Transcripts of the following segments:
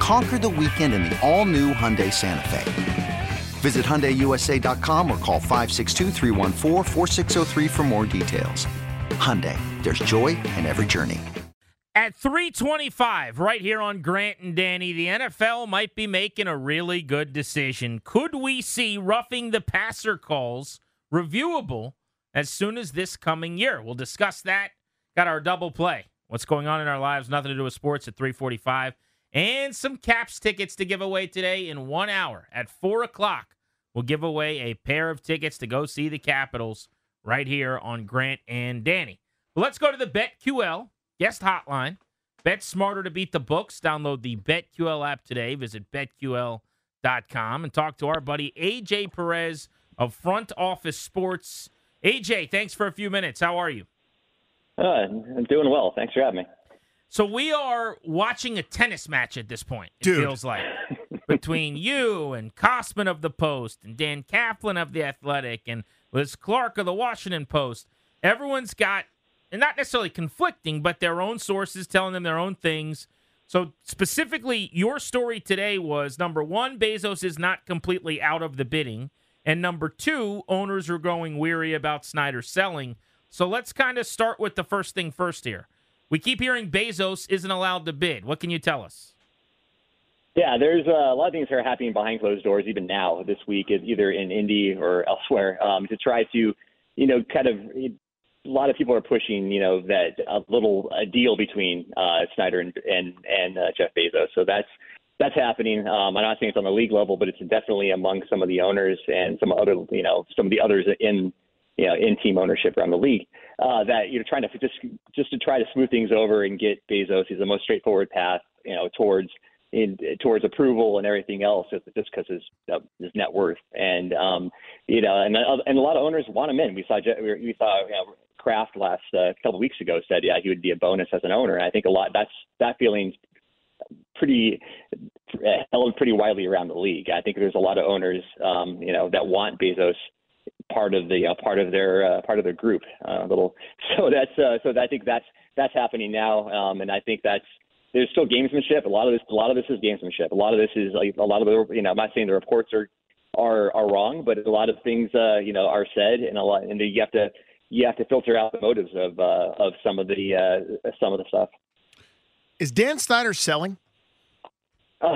Conquer the weekend in the all new Hyundai Santa Fe. Visit HyundaiUSA.com or call 562 for more details. Hyundai, there's joy in every journey. At 325, right here on Grant and Danny, the NFL might be making a really good decision. Could we see roughing the passer calls reviewable as soon as this coming year? We'll discuss that. Got our double play. What's going on in our lives? Nothing to do with sports at 345 and some Caps tickets to give away today in one hour at 4 o'clock. We'll give away a pair of tickets to go see the Capitals right here on Grant and Danny. Well, let's go to the BetQL guest hotline. Bet smarter to beat the books. Download the BetQL app today. Visit betql.com and talk to our buddy AJ Perez of Front Office Sports. AJ, thanks for a few minutes. How are you? Uh, I'm doing well. Thanks for having me. So we are watching a tennis match at this point. It Dude. feels like between you and Kosman of the Post and Dan Kaplan of the Athletic and Liz Clarke of the Washington Post. Everyone's got, and not necessarily conflicting, but their own sources telling them their own things. So specifically, your story today was number one, Bezos is not completely out of the bidding, and number two, owners are growing weary about Snyder selling. So let's kind of start with the first thing first here. We keep hearing Bezos isn't allowed to bid. What can you tell us? Yeah, there's uh, a lot of things that are happening behind closed doors, even now this week, either in Indy or elsewhere, um, to try to, you know, kind of. A lot of people are pushing, you know, that a little a deal between uh, Snyder and and, and uh, Jeff Bezos. So that's that's happening. Um, I'm not saying it's on the league level, but it's definitely among some of the owners and some other, you know, some of the others in you know, in team ownership around the league. Uh, that you're trying to just just to try to smooth things over and get Bezos. He's the most straightforward path, you know, towards in towards approval and everything else, just because his uh, his net worth and um, you know, and uh, and a lot of owners want him in. We saw we saw you know, Kraft last uh, couple of weeks ago said yeah he would be a bonus as an owner. And I think a lot that's that feeling's pretty held pretty widely around the league. I think there's a lot of owners um, you know that want Bezos part of the uh, part of their uh, part of their group. Uh, little so that's uh, so I think that's that's happening now, um, and I think that's there's still gamesmanship. A lot of this a lot of this is gamesmanship. A lot of this is like, a lot of the you know I'm not saying the reports are are are wrong, but a lot of things uh, you know are said, and a lot and you have to you have to filter out the motives of uh, of some of the uh, some of the stuff. Is Dan Snyder selling? Uh,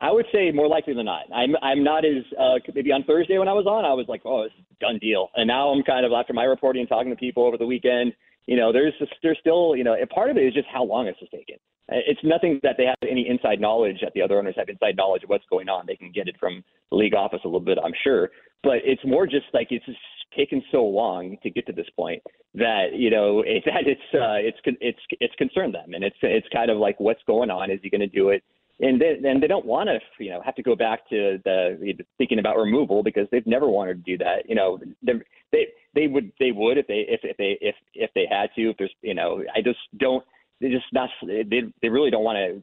I would say more likely than not. I'm I'm not as uh, maybe on Thursday when I was on, I was like, oh, it's a done deal. And now I'm kind of after my reporting and talking to people over the weekend. You know, there's just, there's still you know a part of it is just how long it's taken. It's nothing that they have any inside knowledge that the other owners have inside knowledge of what's going on. They can get it from the league office a little bit, I'm sure. But it's more just like it's just taken so long to get to this point that you know it, that it's uh, it's it's it's concerned them, and it's it's kind of like what's going on. Is he going to do it? And they, and they don't want to you know have to go back to the thinking about removal because they've never wanted to do that. You know they they would they would if they if, if they if if they had to if there's you know I just don't they just not they they really don't want to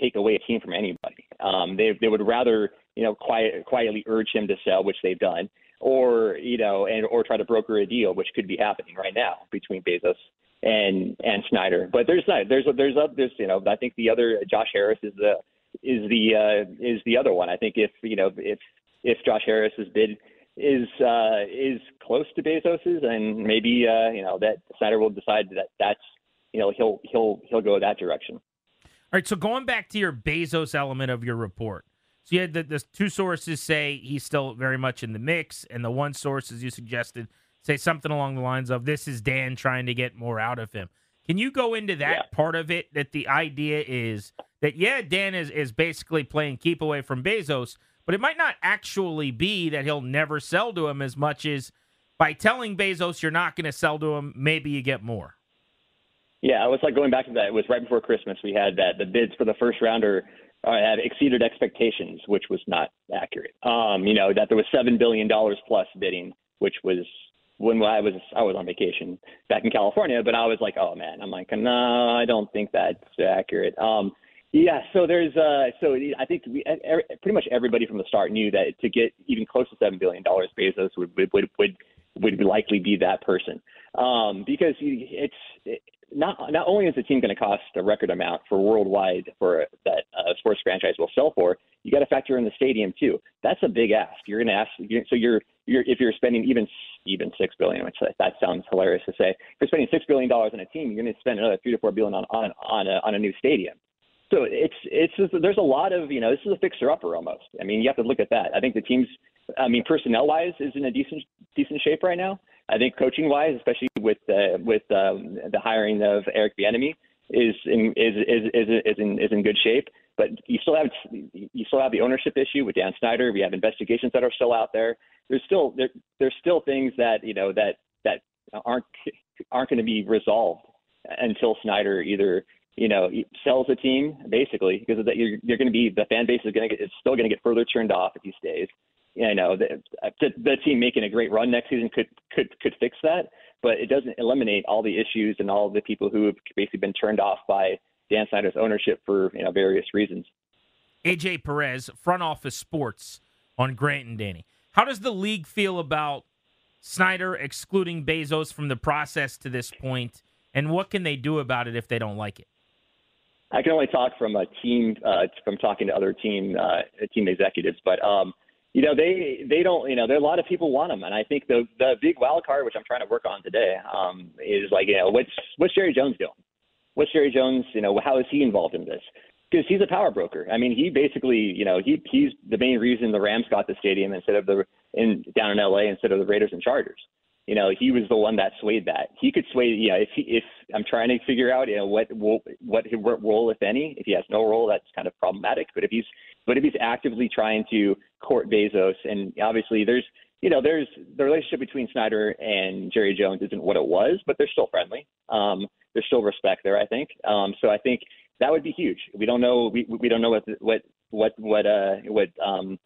take away a team from anybody. Um they they would rather you know quiet quietly urge him to sell which they've done or you know and or try to broker a deal which could be happening right now between Bezos and and Snyder. But there's not there's there's there's you know I think the other Josh Harris is the is the uh, is the other one. I think if you know if if Josh Harris's bid is uh, is close to Bezos's, and maybe uh, you know that Snyder will decide that that's you know he'll he'll he'll go that direction. All right. So going back to your Bezos element of your report. So you had the, the two sources say he's still very much in the mix, and the one source, as you suggested, say something along the lines of this is Dan trying to get more out of him. Can you go into that yeah. part of it that the idea is that yeah, Dan is is basically playing keep away from Bezos, but it might not actually be that he'll never sell to him as much as by telling Bezos you're not going to sell to him, maybe you get more. Yeah, it was like going back to that. It was right before Christmas. We had that the bids for the first rounder uh, had exceeded expectations, which was not accurate. Um, you know that there was seven billion dollars plus bidding, which was when I was I was on vacation back in California, but I was like, oh man, I'm like, no, I don't think that's accurate. Um, yeah, so there's uh, so I think we, pretty much everybody from the start knew that to get even close to seven billion dollars, Bezos would would would would, would likely be that person um, because it's it, not not only is the team going to cost a record amount for worldwide for that uh, sports franchise will sell for, you got to factor in the stadium too. That's a big ask. You're going to ask so you're you're if you're spending even even six billion, which that sounds hilarious to say, if you're spending six billion dollars on a team, you're going to spend another three to four billion on on on a, on a new stadium. So it's it's just, there's a lot of you know this is a fixer upper almost. I mean you have to look at that. I think the team's I mean personnel wise is in a decent decent shape right now. I think coaching wise, especially with uh, with um, the hiring of Eric Bieniemy, is in is is is is in is in good shape. But you still have you still have the ownership issue with Dan Snyder. We have investigations that are still out there. There's still there, there's still things that you know that that aren't aren't going to be resolved until Snyder either you know sells the team basically because that you're you're going to be the fan base is going to get it's still going to get further turned off if he stays you know, the, the, the team making a great run next season could could could fix that, but it doesn't eliminate all the issues and all the people who have basically been turned off by Dan Snyder's ownership for you know various reasons. AJ Perez, front office sports on Grant and Danny. How does the league feel about Snyder excluding Bezos from the process to this point, and what can they do about it if they don't like it? I can only talk from a team, uh, from talking to other team uh, team executives, but um, you know, they they don't. You know, there are a lot of people want him, and I think the the big wild card, which I'm trying to work on today, um, is like, you know, what's what's Jerry Jones doing? What's Jerry Jones? You know, how is he involved in this? Because he's a power broker. I mean, he basically, you know, he he's the main reason the Rams got the stadium instead of the in down in L.A. instead of the Raiders and Chargers. You know, he was the one that swayed that. He could sway. You know, if he, if I'm trying to figure out, you know, what what what role, if any, if he has no role, that's kind of problematic. But if he's but if he's actively trying to court Bezos, and obviously there's you know there's the relationship between Snyder and Jerry Jones isn't what it was, but they're still friendly. Um, there's still respect there, I think. Um, so I think that would be huge. We don't know we we don't know what what what what uh what um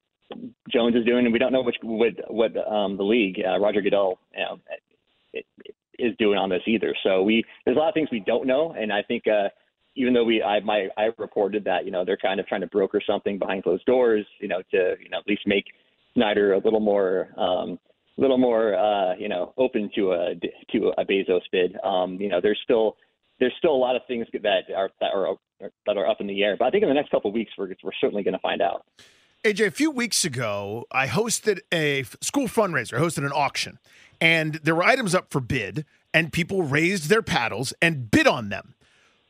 Jones is doing, and we don't know which what what um the league uh, Roger Goodell you know, is doing on this either. So we there's a lot of things we don't know, and I think. uh even though we I my I reported that you know they're kind of trying to broker something behind closed doors, you know, to you know at least make Snyder a little more um, a little more uh, you know open to a to a Bezos bid. Um, you know, there's still there's still a lot of things that are that are that are up in the air. But I think in the next couple of weeks we're we're certainly going to find out. AJ, a few weeks ago, I hosted a school fundraiser. I hosted an auction, and there were items up for bid, and people raised their paddles and bid on them.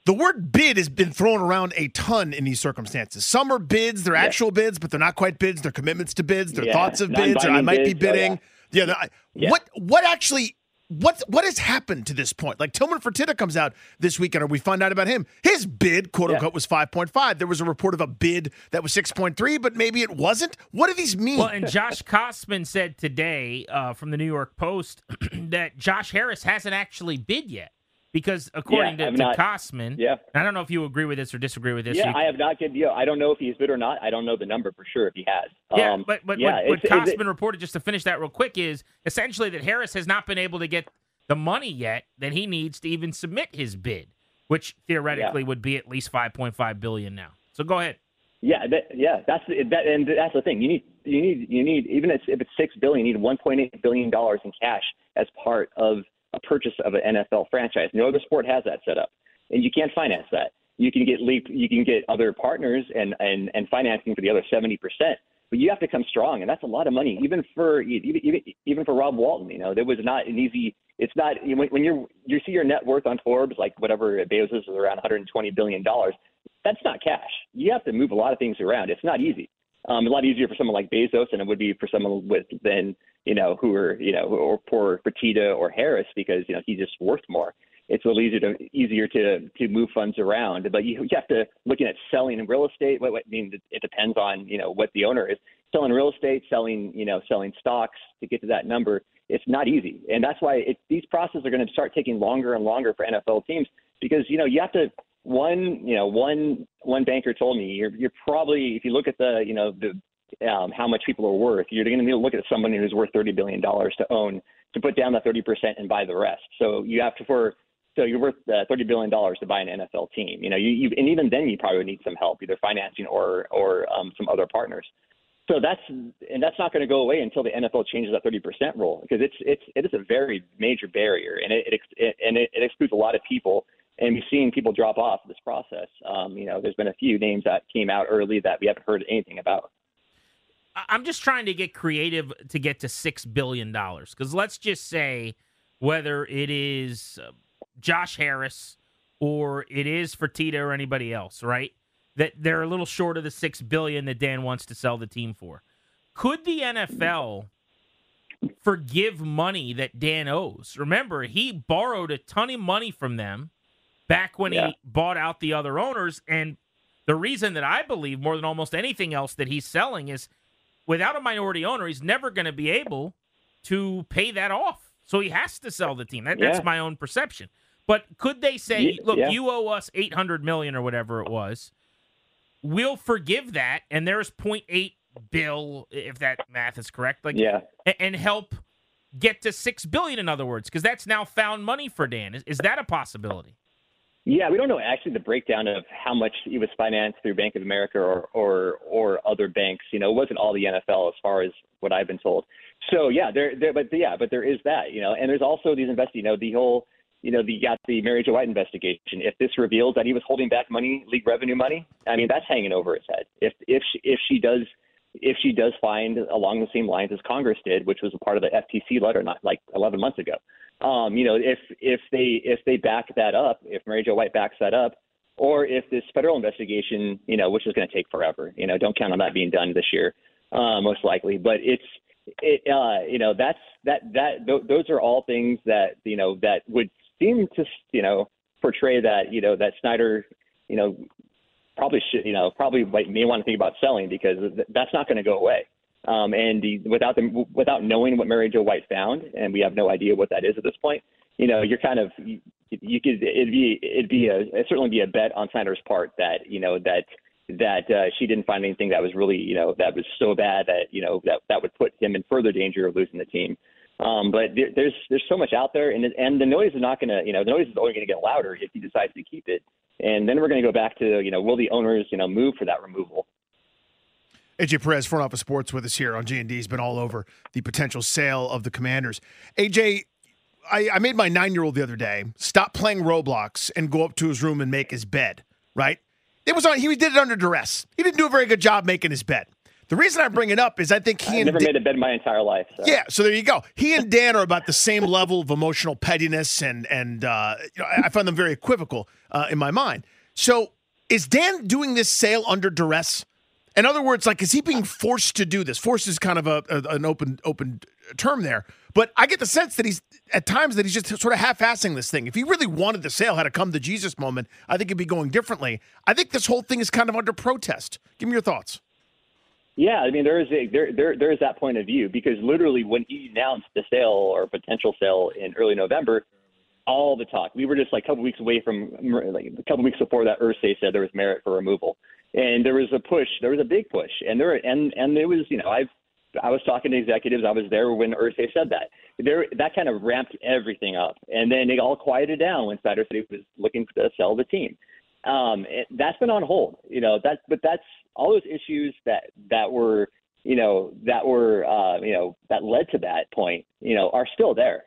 The word bid has been thrown around a ton in these circumstances. Some are bids, they're yeah. actual bids, but they're not quite bids. They're commitments to bids, they're yeah. thoughts of bids, or I might bids. be bidding. Oh, yeah, yeah, yeah. What what actually what what has happened to this point? Like Tillman Fertitta comes out this weekend, or we find out about him. His bid, quote unquote, was five point five. There was a report of a bid that was six point three, but maybe it wasn't. What do these mean? Well, and Josh Kosman said today uh, from the New York Post that Josh Harris hasn't actually bid yet because according yeah, to, to not, Kosman, yeah, I don't know if you agree with this or disagree with this. Yeah, I have not given you. I don't know if he's bid or not. I don't know the number for sure if he has. Yeah, um, but but yeah, what, what Kosman it, reported just to finish that real quick is essentially that Harris has not been able to get the money yet that he needs to even submit his bid, which theoretically yeah. would be at least five point five billion now. So go ahead. Yeah, that, yeah, that's that, and that's the thing. You need, you need, you need. Even if it's six billion, you need one point eight billion dollars in cash as part of a purchase of an NFL franchise. No other sport has that set up, and you can't finance that. You can get leap, you can get other partners and and and financing for the other seventy percent, but you have to come strong, and that's a lot of money, even for even even, even for Rob Walton. You know, there was not an easy. It's not when, you're you see your net worth on Forbes, like whatever Bezos is around 120 billion dollars. That's not cash. You have to move a lot of things around. It's not easy. Um, a lot easier for someone like Bezos than it would be for someone with than you know who are you know or poor Fertitta or Harris because you know he's just worth more. It's a little easier to easier to to move funds around, but you, you have to looking at selling real estate. What, what I mean, it depends on you know what the owner is selling real estate, selling you know selling stocks to get to that number. It's not easy, and that's why it, these processes are going to start taking longer and longer for NFL teams because you know you have to one, you know, one one banker told me you're you're probably if you look at the, you know, the um, how much people are worth, you're going to need to look at somebody who's worth thirty billion dollars to own to put down the thirty percent and buy the rest. So you have to for so you're worth uh, thirty billion dollars to buy an NFL team. You know, you, you and even then you probably would need some help, either financing or or um, some other partners. So that's and that's not going to go away until the NFL changes that 30% rule because it's it's it is a very major barrier and it, it, it and it, it excludes a lot of people and we've seen people drop off this process. Um, you know, there's been a few names that came out early that we haven't heard anything about. I'm just trying to get creative to get to six billion dollars because let's just say whether it is uh, Josh Harris or it is Fertitta or anybody else, right? that they're a little short of the six billion that Dan wants to sell the team for. Could the NFL forgive money that Dan owes? Remember, he borrowed a ton of money from them back when yeah. he bought out the other owners. And the reason that I believe more than almost anything else that he's selling is without a minority owner, he's never going to be able to pay that off. So he has to sell the team. That, yeah. That's my own perception. But could they say, look, yeah. you owe us 800 million or whatever it was we'll forgive that, and there's 0.8 bill, if that math is correct. Like, yeah, and help get to six billion. In other words, because that's now found money for Dan. Is, is that a possibility? Yeah, we don't know actually the breakdown of how much he was financed through Bank of America or or or other banks. You know, it wasn't all the NFL as far as what I've been told. So yeah, there, there but yeah, but there is that. You know, and there's also these invest. You know, the whole you know, the got the Mary Jo White investigation. If this reveals that he was holding back money, league revenue money, I mean, that's hanging over his head. If if she, if she does if she does find along the same lines as Congress did, which was a part of the FTC letter not like 11 months ago, um, you know, if if they if they back that up, if Mary Jo White backs that up, or if this federal investigation, you know, which is going to take forever, you know, don't count on that being done this year, uh, most likely, but it's it, uh, you know, that's that that th- those are all things that you know that would seem to you know portray that you know that Snyder you know probably should you know probably may want to think about selling because that's not going to go away. Um, and the, without them without knowing what Mary Jo White found, and we have no idea what that is at this point, you know, you're kind of you, you could it'd be it'd be a it'd certainly be a bet on Snyder's part that you know that that uh, she didn't find anything that was really you know that was so bad that you know that that would put him in further danger of losing the team. Um, but there, there's there's so much out there, and and the noise is not going to you know the noise is only going to get louder if he decides to keep it, and then we're going to go back to you know will the owners you know move for that removal. AJ Perez, front office sports, with us here on G and D. Has been all over the potential sale of the Commanders. AJ, I, I made my nine year old the other day stop playing Roblox and go up to his room and make his bed. Right? It was on. He did it under duress. He didn't do a very good job making his bed. The reason I bring it up is I think he I've and never made a bed in my entire life. So. Yeah, so there you go. He and Dan are about the same level of emotional pettiness, and and uh, you know, I find them very equivocal uh, in my mind. So is Dan doing this sale under duress? In other words, like is he being forced to do this? Forced is kind of a, a an open open term there, but I get the sense that he's at times that he's just sort of half-assing this thing. If he really wanted the sale, had a come to Jesus moment, I think it'd be going differently. I think this whole thing is kind of under protest. Give me your thoughts. Yeah, I mean there is a there there there is that point of view because literally when he announced the sale or potential sale in early November, all the talk we were just like a couple weeks away from like a couple weeks before that Irsay said there was merit for removal, and there was a push, there was a big push, and there and and it was you know I've I was talking to executives, I was there when Irsay said that. There that kind of ramped everything up, and then it all quieted down when Snyder said was looking to sell the team. Um, that's been on hold, you know. That but that's all those issues that that were you know that were uh, you know that led to that point you know are still there.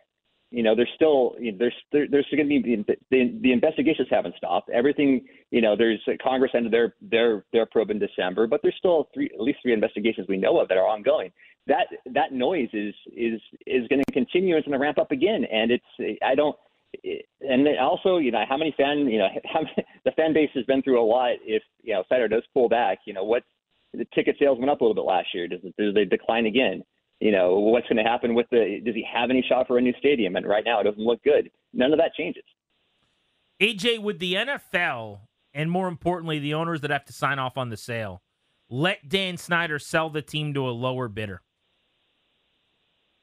You know, there's still you know, there's there, there's going to be the, the investigations haven't stopped. Everything you know, there's uh, Congress ended their their their probe in December, but there's still three at least three investigations we know of that are ongoing. That that noise is is is going to continue. It's going to ramp up again, and it's I don't and also, you know, how many fan, you know, how, the fan base has been through a lot. If you know, Federer does pull back, you know, what the ticket sales went up a little bit last year. Does does they decline again? You know, what's going to happen with the? Does he have any shot for a new stadium? And right now, it doesn't look good. None of that changes. AJ, would the NFL and more importantly, the owners that have to sign off on the sale let Dan Snyder sell the team to a lower bidder?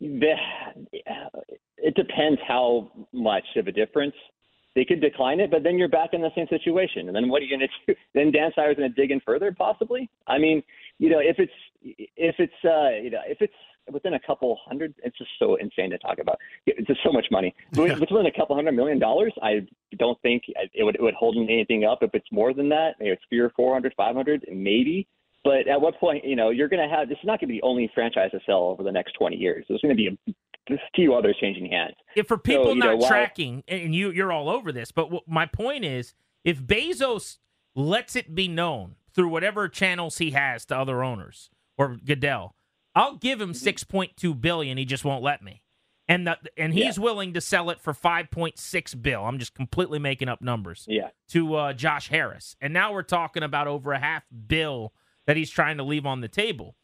It depends how much of a difference. they could decline it, but then you're back in the same situation. And then what are you going to do? Then Dan Snyder's going to dig in further, possibly. I mean, you know, if it's if it's uh, you know if it's within a couple hundred, it's just so insane to talk about. It's just so much money. If it's within a couple hundred million dollars, I don't think it would it would hold anything up. If it's more than that, maybe it's three or four hundred, five hundred, maybe. But at what point, you know, you're going to have this is not going to be the only franchise to sell over the next 20 years. There's going to be a, a few others changing hands. If for people So, not know, while- tracking, and you you're all over this, but w- my point is, if Bezos lets it be known through whatever channels he has to other owners or Goodell, I'll give Mm-hmm. him six point two billion. He just won't let me, and the, and he's willing to sell it for five point six bill. I'm just completely making up numbers Yeah. to uh, Josh Harris, and now we're talking about over a half bill that he's trying to leave on the table.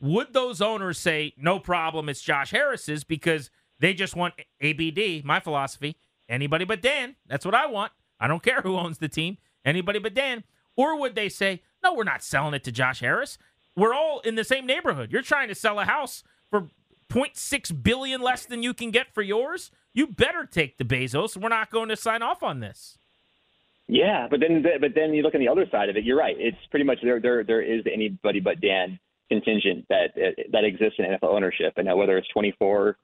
Would those owners say no problem? It's Josh Harris's because they just want ABD. My philosophy: anybody but Dan. That's what I want. I don't care who owns the team. Anybody but Dan. Or would they say no? We're not selling it to Josh Harris. We're all in the same neighborhood. You're trying to sell a house for 0.6 billion less than you can get for yours. You better take the Bezos. We're not going to sign off on this. Yeah, but then but then you look on the other side of it. You're right. It's pretty much there. There there is anybody but Dan contingent that that exists in NFL ownership, and now whether it's 24,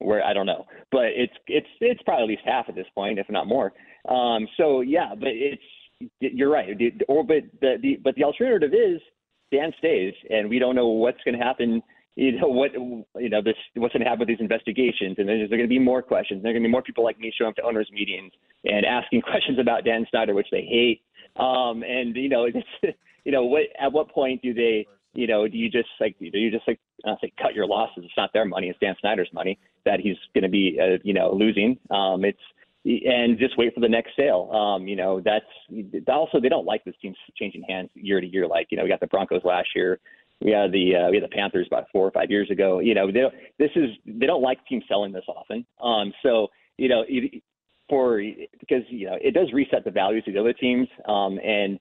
where I don't know, but it's it's it's probably at least half at this point, if not more. Um, so yeah, but it's you're right. Or but the, the but the alternative is Dan stays, and we don't know what's going to happen. You know what? You know this. What's going to happen with these investigations? And there's, going to be more questions. There are going to be more people like me showing up to owners' meetings and asking questions about Dan Snyder, which they hate. Um, and you know, it's, you know, what at what point do they? You know, do you just like do you just like I say cut your losses? It's not their money; it's Dan Snyder's money that he's going to be, uh, you know, losing. Um, it's and just wait for the next sale. Um, you know, that's also they don't like this team changing hands year to year. Like you know, we got the Broncos last year. We had the uh, we had the Panthers about four or five years ago. You know, they don't, this is they don't like teams selling this often. Um, so you know, for because you know it does reset the values of the other teams. Um, and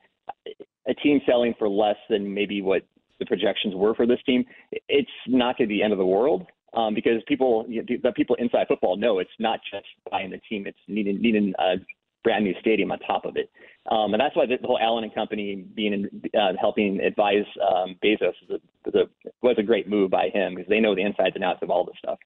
a team selling for less than maybe what the projections were for this team, it's not going to be the end of the world. Um, because people, you know, the people inside football know it's not just buying the team; it's needing needing a brand new stadium on top of it. Um, and that's why the whole Allen and Company being in, uh, helping advise um, Bezos is a, is a, was a great move by him because they know the insides and outs of all this stuff.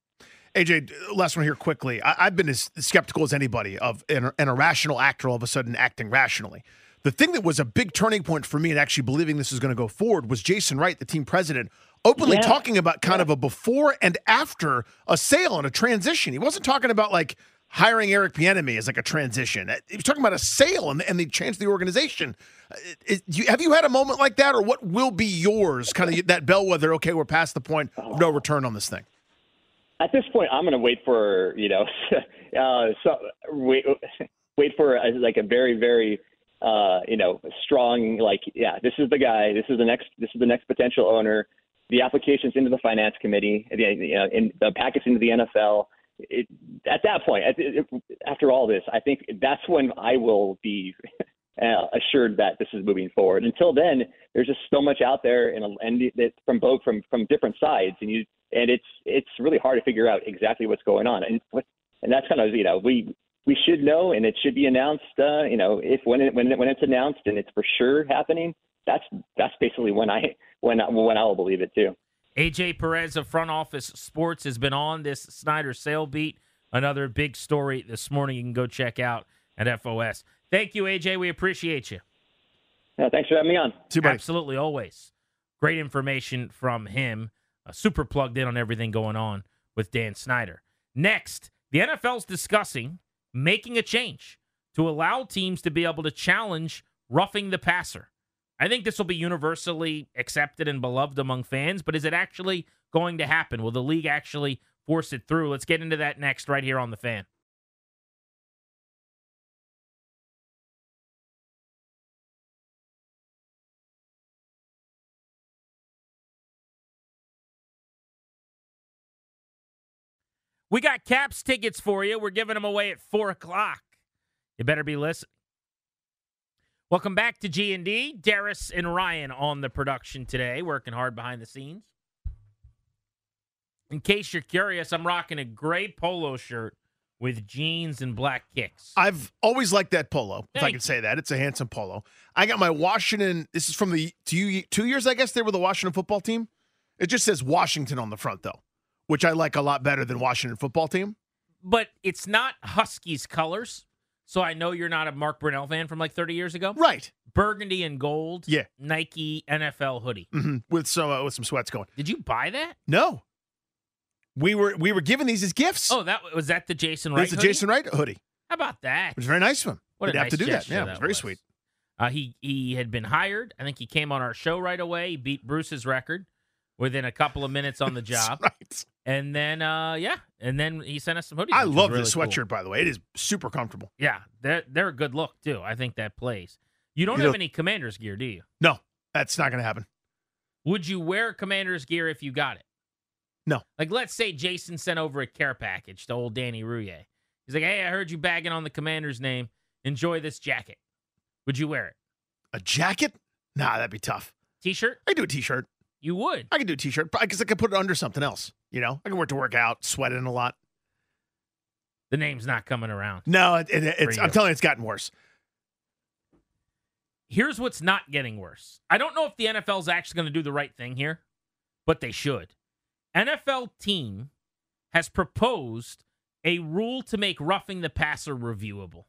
AJ, last one here quickly. I, I've been as skeptical as anybody of an, an irrational actor all of a sudden acting rationally. The thing that was a big turning point for me in actually believing this is going to go forward was Jason Wright, the team president, openly Yeah. talking about kind of a before and after a sale and a transition. He wasn't talking about like hiring Eric Bieniemy as like a transition. He was talking about a sale and, and the chance of the organization. Uh, it- you- have you had a moment like that, or what will be yours? Kind of that bellwether. Okay, we're past the point of no return on this thing. At this point, I'm going to wait for you know, uh, so wait, wait for a, like a very very uh, you know strong like yeah, this is the guy. This is the next. This is the next potential owner. The applications into the finance committee, the, you know, in the packets into the NFL. It, at that point, it, after all this, I think that's when I will be uh, assured that this is moving forward. Until then, there's just so much out there, and and it, from both from from different sides, and you and it's it's really hard to figure out exactly what's going on, and what and that's kind of you know we we should know, and it should be announced. Uh, you know, if when it, when it, when it's announced and it's for sure happening, that's that's basically when I when when I will believe it too. AJ Perez of Front Office Sports has been on this Snyder sale beat. Another big story this morning. You can go check out at FOS. Thank you, AJ. We appreciate you. Yeah, thanks for having me on. See you. Absolutely, always. Great information from him. Uh, super plugged in on everything going on with Dan Snyder. Next, the NFL's discussing making a change to allow teams to be able to challenge roughing the passer. I think this will be universally accepted and beloved among fans, but is it actually going to happen? Will the league actually force it through? Let's get into that next, right here on the fan. We got Caps tickets for you. We're giving them away at four o'clock. You better be listening. Welcome back to G and D. Darius and Ryan on the production today, working hard behind the scenes. In case you're curious, I'm rocking a gray polo shirt with jeans and black kicks. I've always liked that polo, if I Thank can say that. It's a handsome polo. I got my Washington. This is from the two two years, I guess they were the Washington football team. It just says Washington on the front though, which I like a lot better than Washington football team. but it's not Huskies colors. So I know you're not a Mark Brunell fan from like 30 years ago. Right. Burgundy and gold. Yeah. Nike NFL hoodie. hmm With some uh, with some sweats going. Did you buy that? No. We were we were given these as gifts. Oh, that was that the Jason Wright. it's a hoodie? Jason Wright hoodie. How about that? It was very nice of him. What a He'd nice have to do that. Yeah, it was very was. sweet. Uh, he he had been hired. I think he came on our show right away. He beat Bruce's record within a couple of minutes on the job, Right. and then uh, yeah, and then he sent us some hoodies. I love really this cool. sweatshirt, by the way. It is super comfortable. Yeah, they're they're a good look too. I think that plays. You don't You have any Commanders gear, do you? No, that's not going to happen. Would you wear Commanders gear if you got it? No. Like, let's say Jason sent over a care package to old Danny Rouhier. He's like, "Hey, I heard you bagging on the Commander's name. Enjoy this jacket. Would you wear it? A jacket? Nah, that'd be tough. T-shirt? I do a t-shirt. You would. I could do a t-shirt because I could put it under something else. You know, I can it to work out, sweat in a lot. The name's not coming around. No, it, it, it's. I'm telling you, it's gotten worse. Here's what's not getting worse. I don't know if the NFL's actually going to do the right thing here, but they should. NFL team has proposed a rule to make roughing the passer reviewable.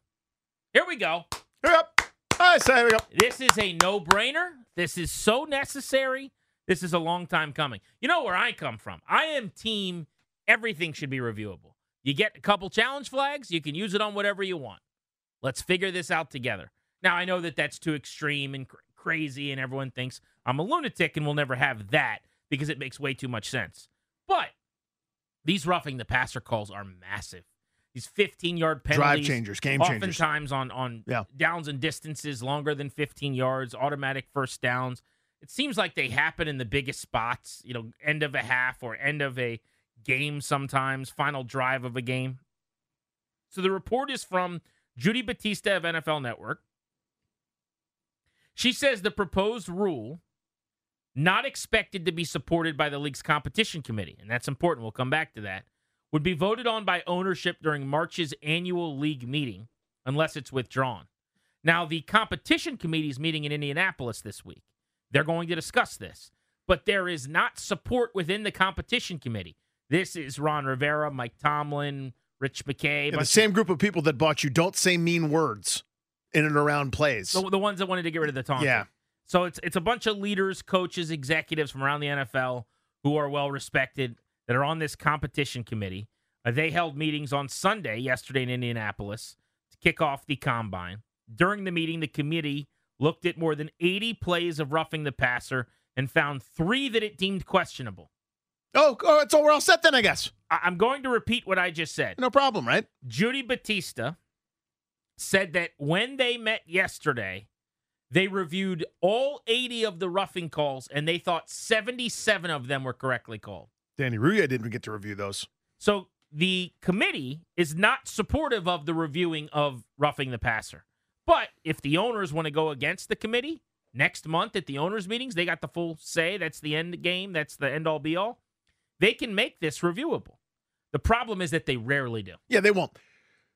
Here we go. Here up. I say, here we go. This is a no brainer. This is so necessary. This is a long time coming. You know where I come from. I am team everything should be reviewable. You get a couple challenge flags, you can use it on whatever you want. Let's figure this out together. Now, I know that that's too extreme and cr- crazy, and everyone thinks I'm a lunatic and we'll never have that because it makes way too much sense. But these roughing the passer calls are massive. These 15 yard penalties. Drive changers, game changers. Oftentimes on on Yeah. downs and distances longer than 15 yards, automatic first downs. It seems like they happen in the biggest spots, you know, end of a half or end of a game sometimes, final drive of a game. So the report is from Judy Battista of NFL Network. She says the proposed rule not expected to be supported by the league's competition committee, and that's important. We'll come back to that. Would be voted on by ownership during March's annual league meeting unless it's withdrawn. Now, the competition committee is meeting in Indianapolis this week. They're going to discuss this, but there is not support within the competition committee. This is Ron Rivera, Mike Tomlin, Rich McKay, Yeah, the same group of people that bought you don't say mean words in and around plays. the, the ones that wanted to get rid of the taunting. Yeah. So it's it's a bunch of leaders, coaches, executives from around the NFL who are well respected that are on this competition committee. Uh, they held meetings on Sunday, yesterday in Indianapolis, to kick off the combine. During the meeting, the committee looked at more than 80 plays of roughing the passer and found three that it deemed questionable. oh, oh, so we're all set then, I guess. I- I'm going to repeat what I just said. No problem, right? Judy Battista said that when they met yesterday, they reviewed all 80 of the roughing calls and they thought 77 of them were correctly called. Danny Rouhier didn't get to review those. So the committee is not supportive of the reviewing of roughing the passer. But if the owners want to go against the committee next month at the owners' meetings, they got the full say. That's the end game. That's the end all be all. They can make this reviewable. The problem is that they rarely do. Yeah, they won't.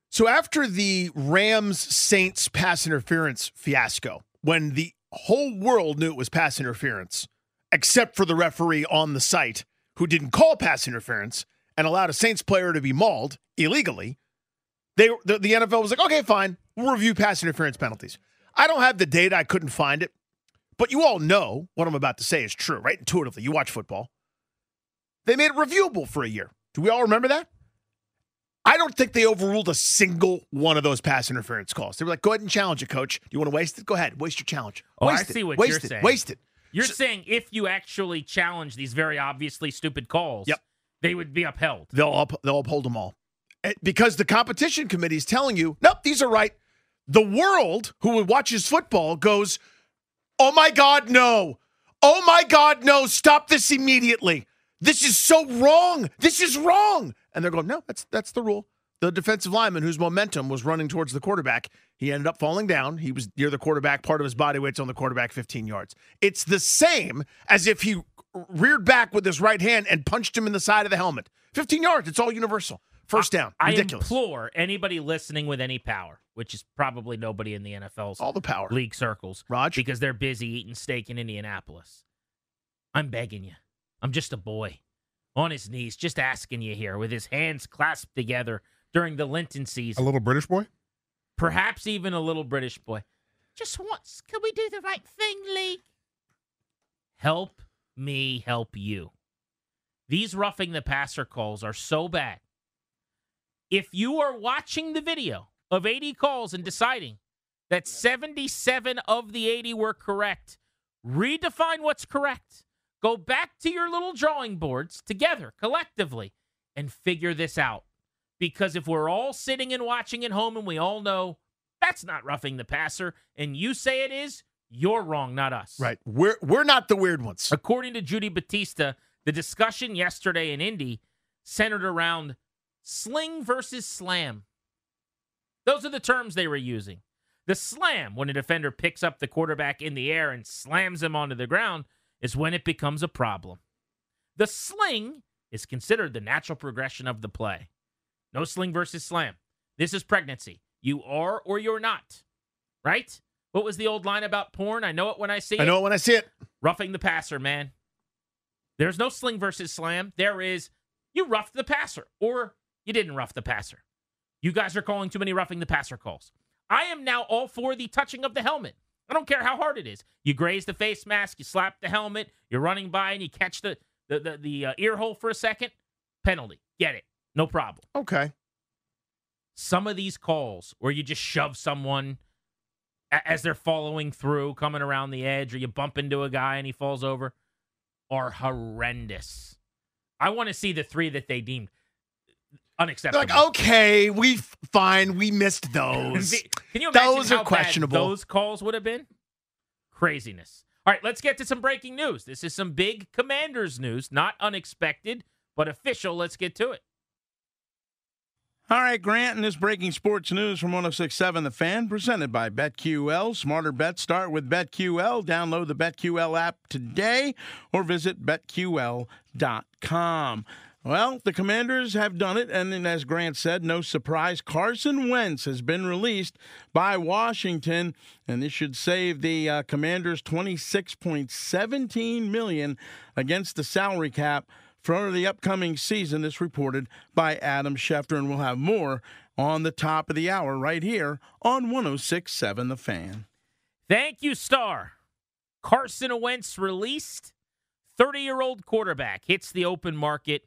So after the Rams Saints pass interference fiasco, when the whole world knew it was pass interference, except for the referee on the site who didn't call pass interference and allowed a Saints player to be mauled illegally, they the, the NFL was like, okay, fine, we'll review pass interference penalties. I don't have the data, I couldn't find it, but you all know what I'm about to say is true, right? Intuitively, you watch football. They made it reviewable for a year. Do we all remember that? I don't think they overruled a single one of those pass interference calls. They were like, go ahead and challenge it, coach. Do you want to waste it? Go ahead. Waste your challenge. Oh, I waste it. see what waste you're it. saying. Waste it. You're So- saying if you actually challenge these very obviously stupid calls, Yep. they would be upheld. They'll, up, they'll uphold them all. Eh, Because the competition committee is telling you, nope, these are right. The world who watches football goes, oh my God, no. Oh my God, no. Stop this immediately. This is so wrong. This is wrong. And they're going, no, that's that's the rule. The defensive lineman whose momentum was running towards the quarterback, he ended up falling down. He was near the quarterback. Part of his body weight's on the quarterback 15 yards. It's the same as if he reared back with his right hand and punched him in the side of the helmet. 15 yards. It's all universal. First down. I Ridiculous. implore anybody listening with any power, which is probably nobody in the NFL's All the power. league circles, Raj? because they're busy eating steak in Indianapolis. I'm begging you. I'm just a boy on his knees, just asking you here with his hands clasped together during the Lenten season. A little British boy? Perhaps even a little British boy. Just once, can we do the right thing, League? Help me help you. These roughing the passer calls are so bad. If you are watching the video of 80 calls and deciding that 77 of the 80 were correct, redefine what's correct. Go back to your little drawing boards together, collectively, and figure this out. Because if we're all sitting and watching at home and we all know that's not roughing the passer, and you say it is, you're wrong, not us. Right. We're we're not the weird ones. According to Judy Battista, the discussion yesterday in Indy centered around sling versus slam. Those are the terms they were using. The slam, when a defender picks up the quarterback in the air and slams him onto the ground, is when it becomes a problem. The sling is considered the natural progression of the play. No sling versus slam. This is pregnancy. You are or you're not. Right? What was the old line about porn? I know it when I see it I know it when I see it. roughing the passer, man. There's no sling versus slam. There is you roughed the passer or you didn't rough the passer. You guys are calling too many roughing the passer calls. I am now all for the touching of the helmet. I don't care how hard it is. You graze the face mask, you slap the helmet, you're running by and you catch the the the, the uh, ear hole for a second. Penalty. Get it. No problem. Okay. Some of these calls where you just shove someone as they're following through, coming around the edge, or you bump into a guy and he falls over, are horrendous. I want to see the three that they deemed They're unacceptable. like, okay, we fine, we missed those. Can you imagine Those how are bad questionable. those calls would have been? Craziness. All right, let's get to some breaking news. This is some big Commanders news, not unexpected, but official. Let's get to it. All right, Grant, and this breaking sports news from 1067 The Fan, presented by BetQL. Smarter bets start with BetQL. Download the BetQL app today or visit BetQL.com. Well, the Commanders have done it, and as Grant said, no surprise, Carson Wentz has been released by Washington, and this should save the uh, Commanders 26.17 million against the salary cap for the upcoming season. This reported by Adam Schefter, and we'll have more on the top of the hour right here on 106.7 The Fan. Thank you, Star. Carson Wentz released. 30 year old quarterback hits the open market,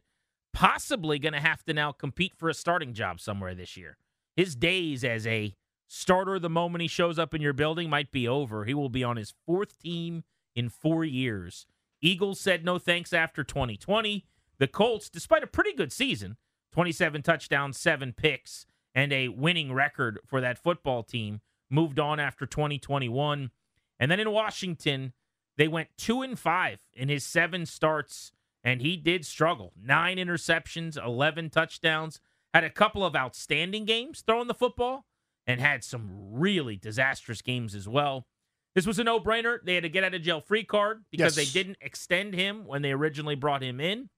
possibly going to have to now compete for a starting job somewhere this year. His days as a starter the moment he shows up in your building might be over. He will be on his fourth team in four years. Eagles said no thanks after 2020. The Colts, despite a pretty good season, 27 touchdowns, seven picks, and a winning record for that football team, moved on after 2021. And then in Washington, they went two and five in his seven starts, and he did struggle. Nine interceptions, 11 touchdowns, had a couple of outstanding games throwing the football, and had some really disastrous games as well. This was a no brainer. They had to get out of jail free card because Yes. they didn't extend him when they originally brought him in.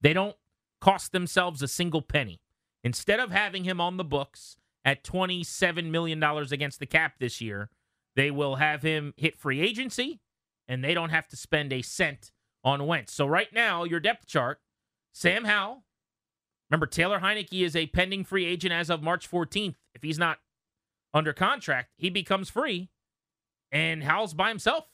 They don't cost themselves a single penny. Instead of having him on the books at $27 million against the cap this year, they will have him hit free agency and they don't have to spend a cent on Wentz. So right now, your depth chart, Sam Howell. Remember, Taylor Heinicke is a pending free agent as of March 14th. If he's not under contract, he becomes free. And Howell's by himself,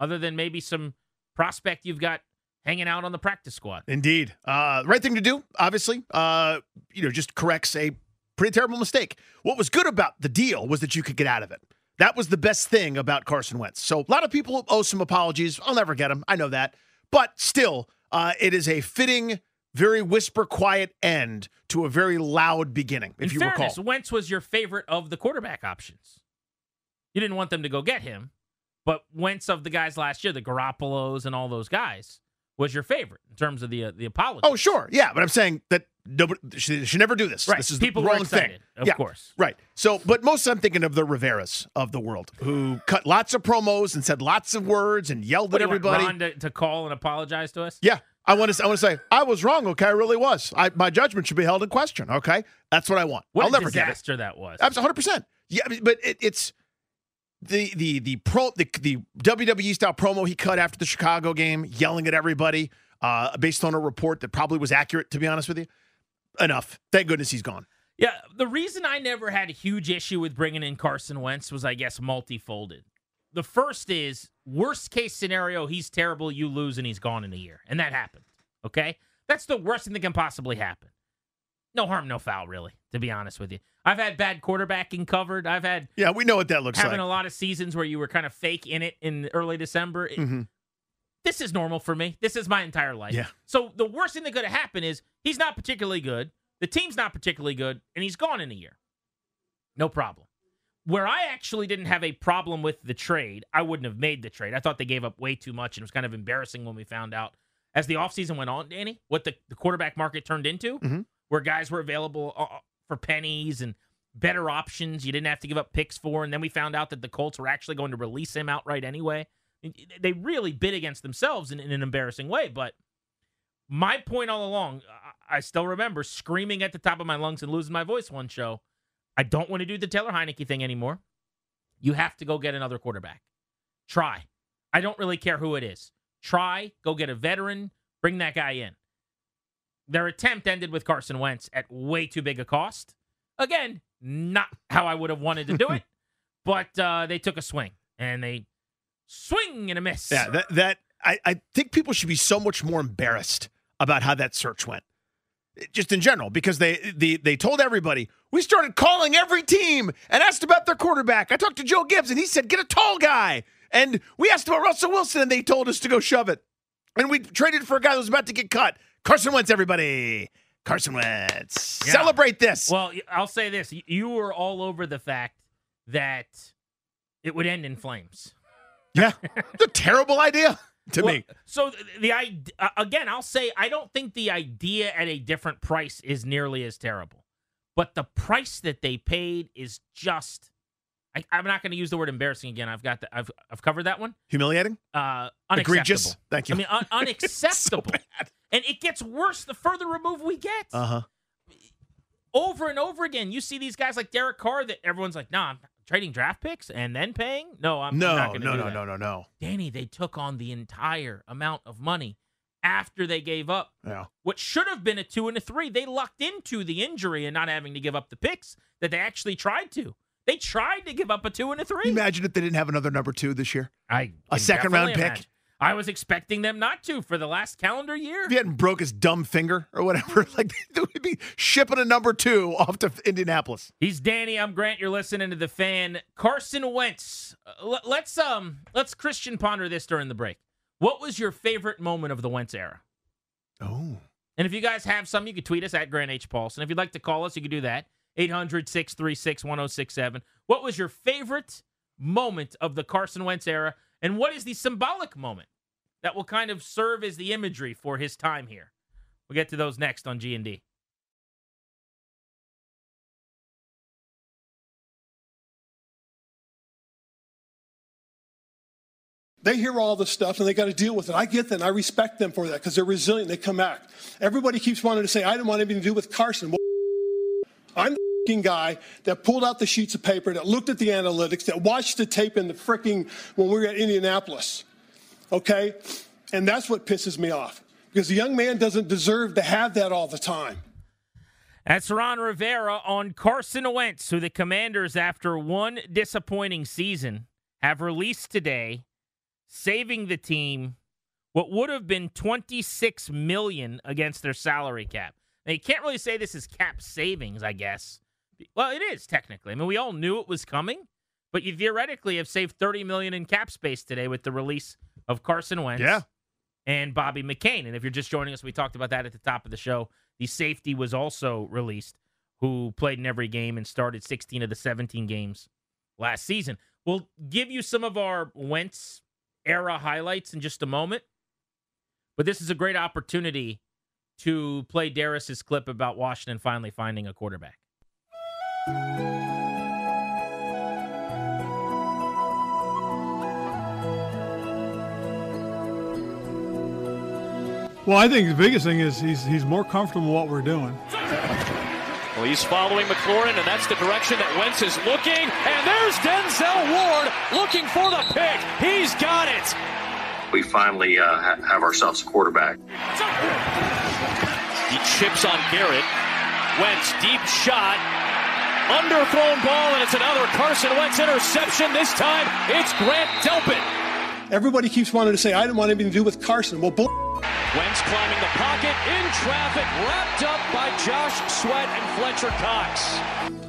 other than maybe some prospect you've got hanging out on the practice squad. Indeed. Uh, right thing to do, obviously. Uh, you know, just corrects a pretty terrible mistake. What was good about the deal was that you could get out of it. That was the best thing about Carson Wentz. So a lot of people owe some apologies. I'll never get them. I know that. But still, uh, it is a fitting, very whisper quiet end to a very loud beginning, if In you fairness, recall. Wentz was your favorite of the quarterback options. You didn't want them to go get him, but Wentz of the guys last year, the Garoppolos and all those guys, was your favorite in terms of the uh, the apology. Oh, sure. Yeah. But I'm saying that nobody should, should never do this. right. This is People the wrong excited, thing. of yeah. course. Right. So, but most I'm thinking of the Riveras of the world who cut lots of promos and said lots of words and yelled What at you want, everybody. Ron to, to call and apologize to us? Yeah. I want to. I want to say I was wrong. Okay, I really was. I, my judgment should be held in question. Okay, that's what I want. What I'll never get it. disaster that was. Absolutely, hundred percent. Yeah, but it, it's the the the pro the, the WWE style promo he cut after the Chicago game, yelling at everybody, uh, based on a report that probably was accurate. To be honest with you, enough. Thank goodness he's gone. Yeah, the reason I never had a huge issue with bringing in Carson Wentz was, I guess, multifolded. The first is worst case scenario, he's terrible, you lose, and he's gone in a year. And that happened. Okay? That's the worst thing that can possibly happen. No harm, no foul, really, to be honest with you. I've had bad quarterbacking covered. I've had Yeah, we know what that looks having like. Having a lot of seasons where you were kind of fake in it in early December. It- Mhm. This is normal for me. This is my entire life. Yeah. So the worst thing that could have happened is he's not particularly good. The team's not particularly good, and he's gone in a year. No problem. Where I actually didn't have a problem with the trade, I wouldn't have made the trade. I thought they gave up way too much, and it was kind of embarrassing when we found out as the offseason went on, Danny, what the, the quarterback market turned into, Mhm. where guys were available uh, for pennies and better options you didn't have to give up picks for. And then we found out that the Colts were actually going to release him outright anyway. They really bid against themselves in, in an embarrassing way. But my point all along, I- still remember screaming at the top of my lungs and losing my voice one show. I don't want to do the Taylor Heinicke thing anymore. You have to go get another quarterback. Try. I don't really care who it is. Try, go get a veteran, bring that guy in. Their attempt ended with Carson Wentz at way too big a cost. Again, not how I would have wanted to do it, but uh, they took a swing and they swing and a miss. Yeah, that that I, I think people should be so much more embarrassed about how that search went. Just in general, because they they they told everybody we started calling every team and asked about their quarterback. I talked to Joe Gibbs and he said get a tall guy, and we asked about Russell Wilson and they told us to go shove it, and we traded for a guy that was about to get cut. Carson Wentz, everybody, Carson Wentz, Yeah. celebrate this. Well, I'll say this: you were all over the fact that it would end in flames. Yeah, it's a terrible idea to Well, me. So the, the id- uh, again, I'll say I don't think the idea at a different price is nearly as terrible, but the price that they paid is just. I, I'm not going to use the word embarrassing again. I've got the, I've I've covered that one. Humiliating, Uh, unacceptable. egregious. Thank you. I mean, un- unacceptable. bad. and it gets worse the further removed we get. Uh huh. over and over again. You see these guys like Derek Carr that everyone's like, nah, I'm trading draft picks and then paying. No, I'm, No, not no, going to no, that. no, no, no. Danny, they took on the entire amount of money after they gave up Yeah. what should have been a two and a three. They lucked into the injury and not having to give up the picks that they actually tried to. They tried to give up a two and a three. imagine if they didn't have another number two this year? I A second round pick? imagine. I was expecting them not to for the last calendar year. If he hadn't broke his dumb finger or whatever, like they would be shipping a number two off to Indianapolis. He's Danny. I'm Grant. You're listening to the fan. Carson Wentz. Uh, let- let's um let's Christian ponder this during the break. What was your favorite moment of the Wentz era? Oh. And if you guys have some, you can tweet us at Grant H. Paulsen. If you'd like to call us, you can do that. 800 636 1067. What was your favorite moment of the Carson Wentz era? And what is the symbolic moment that will kind of serve as the imagery for his time here? We'll get to those next on G&D. They hear all this stuff and they got to deal with it. I get that and I respect them for that because they're resilient. They come back. Everybody keeps wanting to say, I didn't want anything to do with Carson. Well, I'm fing guy that pulled out the sheets of paper, that looked at the analytics, that watched the tape in the freaking when we were at Indianapolis. Okay? And that's what pisses me off because the young man doesn't deserve to have that all the time. That's Ron Rivera on Carson Wentz, who the Commanders, after one disappointing season, have released today, saving the team what would have been 26 million against their salary cap. Now, you can't really say this is cap savings, I guess. Well, it is technically. I mean, we all knew it was coming, but you theoretically have saved 30 million in cap space today with the release of Carson Wentz Yeah. and Bobby McCain. And if you're just joining us, we talked about that at the top of the show. The safety was also released, who played in every game and started 16 of the 17 games last season. We'll give you some of our Wentz era highlights in just a moment. But this is a great opportunity to play Darius's clip about Washington finally finding a quarterback. Well, I think the biggest thing is he's he's more comfortable with what we're doing. Well, he's following McLaurin, and that's the direction that Wentz is looking. And there's Denzel Ward looking for the pick. He's got it. We finally uh, have ourselves a quarterback. He chips on Garrett. Wentz, deep shot. Underthrown ball, and it's another Carson Wentz interception. This time, it's Grant Delpit. Everybody keeps wanting to say, I didn't want anything to do with Carson. Well, bull. Wentz climbing the pocket in traffic, wrapped up by Josh Sweat and Fletcher Cox.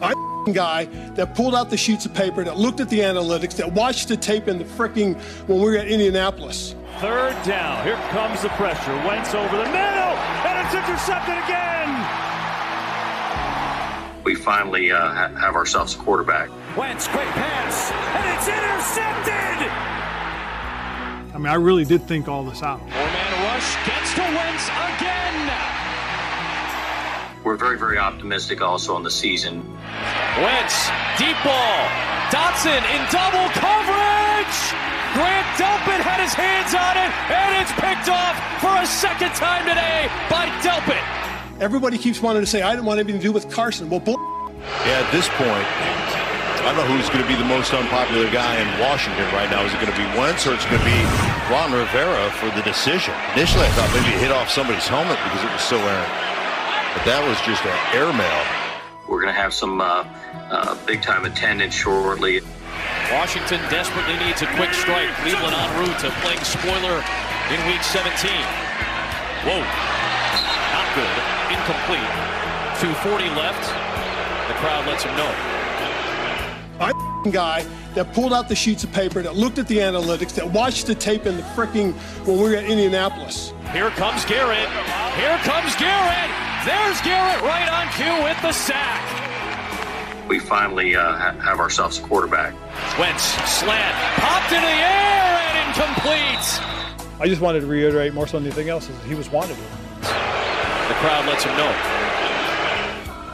I'm the guy that pulled out the sheets of paper, that looked at the analytics, that watched the tape in the freaking when we were at Indianapolis. Third down. Here comes the pressure. Wentz over the middle, and it's intercepted again. We finally uh, have ourselves a quarterback. Wentz, quick pass, and it's intercepted. I mean, I really did think all this out. Four-man rush gets to Wentz again. We're very, very optimistic also on the season. Wentz, deep ball. Dotson in double coverage. Grant Delpit had his hands on it, and it's picked off for a second time today by Delpit. Everybody keeps wanting to say, I didn't want anything to do with Carson. Well, bull. Yeah, at this point, I don't know who's going to be the most unpopular guy in Washington right now. Is it going to be Wentz or it's going to be Ron Rivera for the decision? Initially, I thought maybe it hit off somebody's helmet because it was so errant. But that was just an airmail. We're going to have some uh, uh, big time attendance shortly. Washington desperately needs a quick strike. Cleveland en route to playing spoiler in week 17. Whoa. Not good. Incomplete. 240 left. The crowd lets him know. I'm the guy that pulled out the sheets of paper, that looked at the analytics, that watched the tape in the freaking when we were at Indianapolis. Here comes Garrett. Here comes Garrett. There's Garrett right on cue with the sack. We finally uh, have ourselves a quarterback. Wentz slant popped into the air and incomplete. I just wanted to reiterate more so than anything else is he was wanted. The crowd lets him know.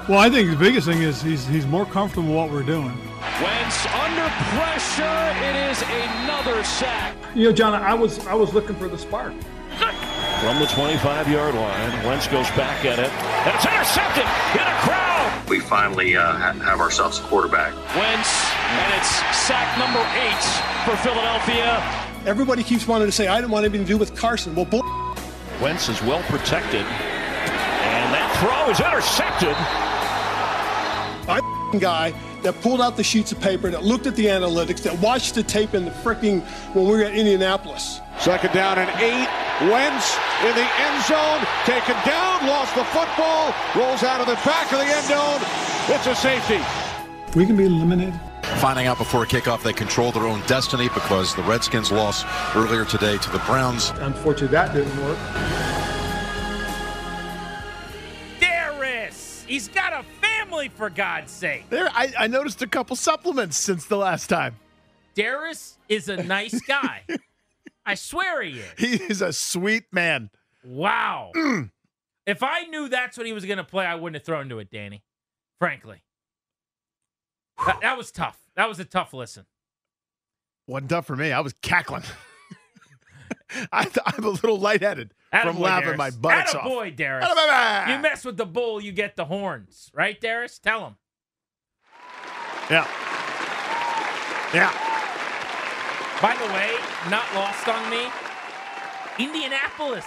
Well, I think the biggest thing is he's he's more comfortable with what we're doing. Wentz under pressure. It is another sack. You know, John, I was I was looking for the spark. From the 25-yard line, Wentz goes back at it, and it's intercepted in a crowd. We finally uh, have ourselves a quarterback. Wentz, and it's sack number eight for Philadelphia. Everybody keeps wanting to say, I didn't want anything to do with Carson. Well, bull. Wentz is well protected, and that throw is intercepted. I'm the guy that pulled out the sheets of paper, that looked at the analytics, that watched the tape in the freaking when we were at Indianapolis. Second down and eight. Wentz in the end zone, taken down, lost the football, rolls out of the back of the end zone. It's a safety. We can be eliminated. Finding out before kickoff they control their own destiny because the Redskins lost earlier today to the Browns. Unfortunately, that didn't work. He's got a family, for God's sake. There, I, I noticed a couple supplements since the last time. Darius is a nice guy. I swear he is. He is a sweet man. Wow. If I knew that's what he was going to play, I wouldn't have thrown to it, Danny. Frankly. That, that was tough. That was a tough listen. Wasn't tough for me. I was cackling. I, I'm a little lightheaded from Attaboy, laughing Darius. my butts off. boy, Darius. Attaboy. You mess with the bull, you get the horns. Right, Darius? Tell him. Yeah. Yeah. By the way, not lost on me. Indianapolis,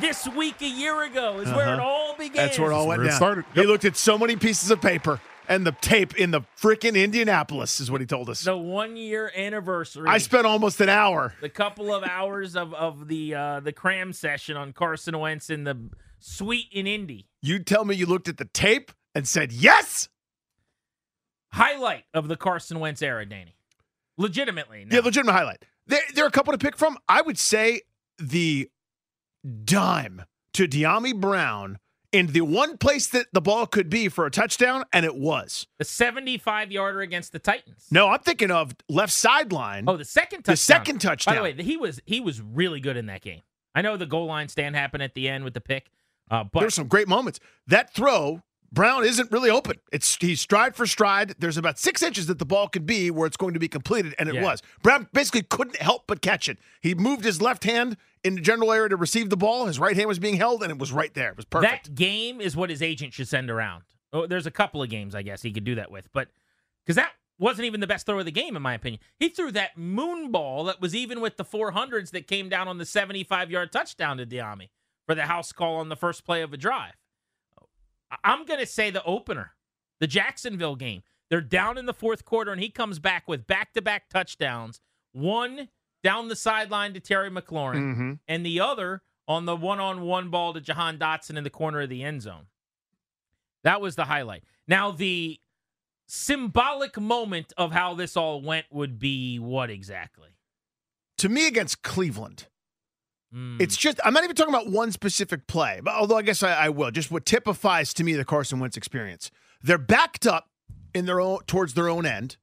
this week a year ago, is where it Uh-huh. all began. That's where it all went down. started. He looked at so many pieces of paper and the tape in the freaking Indianapolis is what he told us. The one year anniversary. I spent almost an hour. the couple of hours of, of the uh, the cram session on Carson Wentz in the suite in Indy. You tell me you looked at the tape and said yes. Highlight of the Carson Wentz era, Danny. Legitimately. now. Yeah, legitimate highlight. There, there are a couple to pick from. I would say the dime to Dyami Brown in the one place that the ball could be for a touchdown, and it was. the 75 yarder against the Titans. No, I'm thinking of left sideline. Oh, the second touchdown. The second touchdown. By the way, he was he was really good in that game. I know the goal line stand happened at the end with the pick, uh, but there were some great moments. That throw Brown isn't really open. It's he's stride for stride. There's about six inches that the ball could be where it's going to be completed, and it Yeah. was. Brown basically couldn't help but catch it. He moved his left hand in the general area to receive the ball. His right hand was being held, and it was right there. It was perfect. That game is what his agent should send around. Oh, there's a couple of games I guess he could do that with, but because that wasn't even the best throw of the game in my opinion. He threw that moon ball that was even with the 400s that came down on the 75 yard touchdown to Dyami for the house call on the first play of a drive. I'm gonna say the opener, the Jacksonville game. They're down in the fourth quarter, and he comes back with back to back touchdowns. One down the sideline to Terry McLaurin, Mhm. and the other on the one on one ball to Jahan Dotson in the corner of the end zone. That was the highlight. Now, the symbolic moment of how this all went would be what exactly? to me, against Cleveland, Mm. It's just I'm not even talking about one specific play, but although I guess I, I will. Just what typifies to me the Carson Wentz experience. They're backed up in their own towards their own end,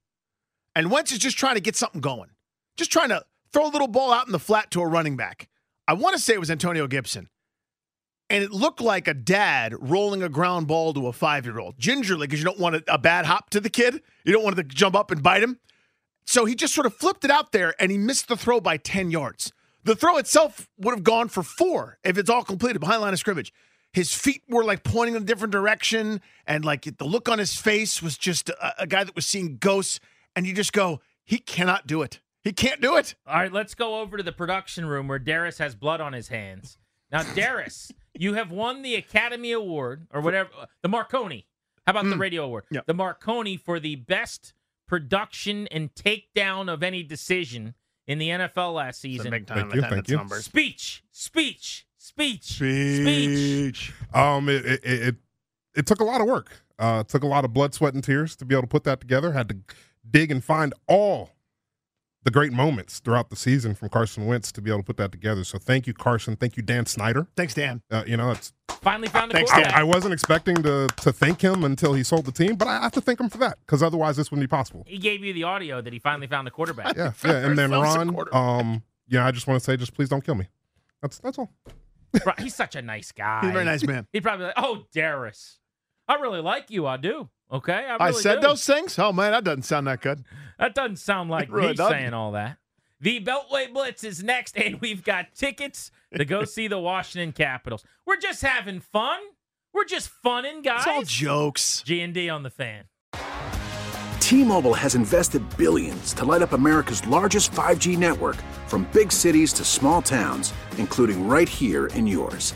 and Wentz is just trying to get something going, just trying to throw a little ball out in the flat to a running back. I want to say it was Antonio Gibson, and it looked like a dad rolling a ground ball to a five year old gingerly because you don't want a, a bad hop to the kid. You don't want to jump up and bite him. So he just sort of flipped it out there and he missed the throw by 10 yards. The throw itself would have gone for four if it's all completed behind line of scrimmage. His feet were like pointing in a different direction, and like the look on his face was just a, a guy that was seeing ghosts. And you just go, he cannot do it. He can't do it. All right, let's go over to the production room where Darius has blood on his hands. Now, Darius, you have won the Academy Award or whatever, the Marconi. How about the radio award? Yeah. The Marconi for the best production and takedown of any decision in the NFL last season. big time Thank you, thank you. numbers. Speech, speech, speech, speech. Um, it, it it it took a lot of work. Uh, it took a lot of blood, sweat, and tears to be able to put that together. Had to dig and find all the great moments throughout the season from Carson Wentz to be able to put that together. So thank you, Carson. Thank you, Dan Snyder. Thanks, Dan. Uh, you know, it's Finally found the Thanks, Dan. I, I wasn't expecting to to thank him until he sold the team, but I have to thank him for that because otherwise this wouldn't be possible. He gave you the audio that he finally found the quarterback. Yeah, yeah. And then Ron, um, yeah, I just want to say, just please don't kill me. That's that's all. He's such a nice guy. He's a very nice man. He'd probably be like, "Oh, Darius, I really like you. I do. Okay, I, I said do. those things? Oh, man, that doesn't sound that good. That doesn't sound like really me doesn't. saying all that. The Beltway Blitz is next, and we've got tickets to go see the Washington Capitals. We're just having fun. We're just funning, guys. It's all jokes. G and D on the fan. T-Mobile has invested billions to light up America's largest 5G network from big cities to small towns, including right here in yours.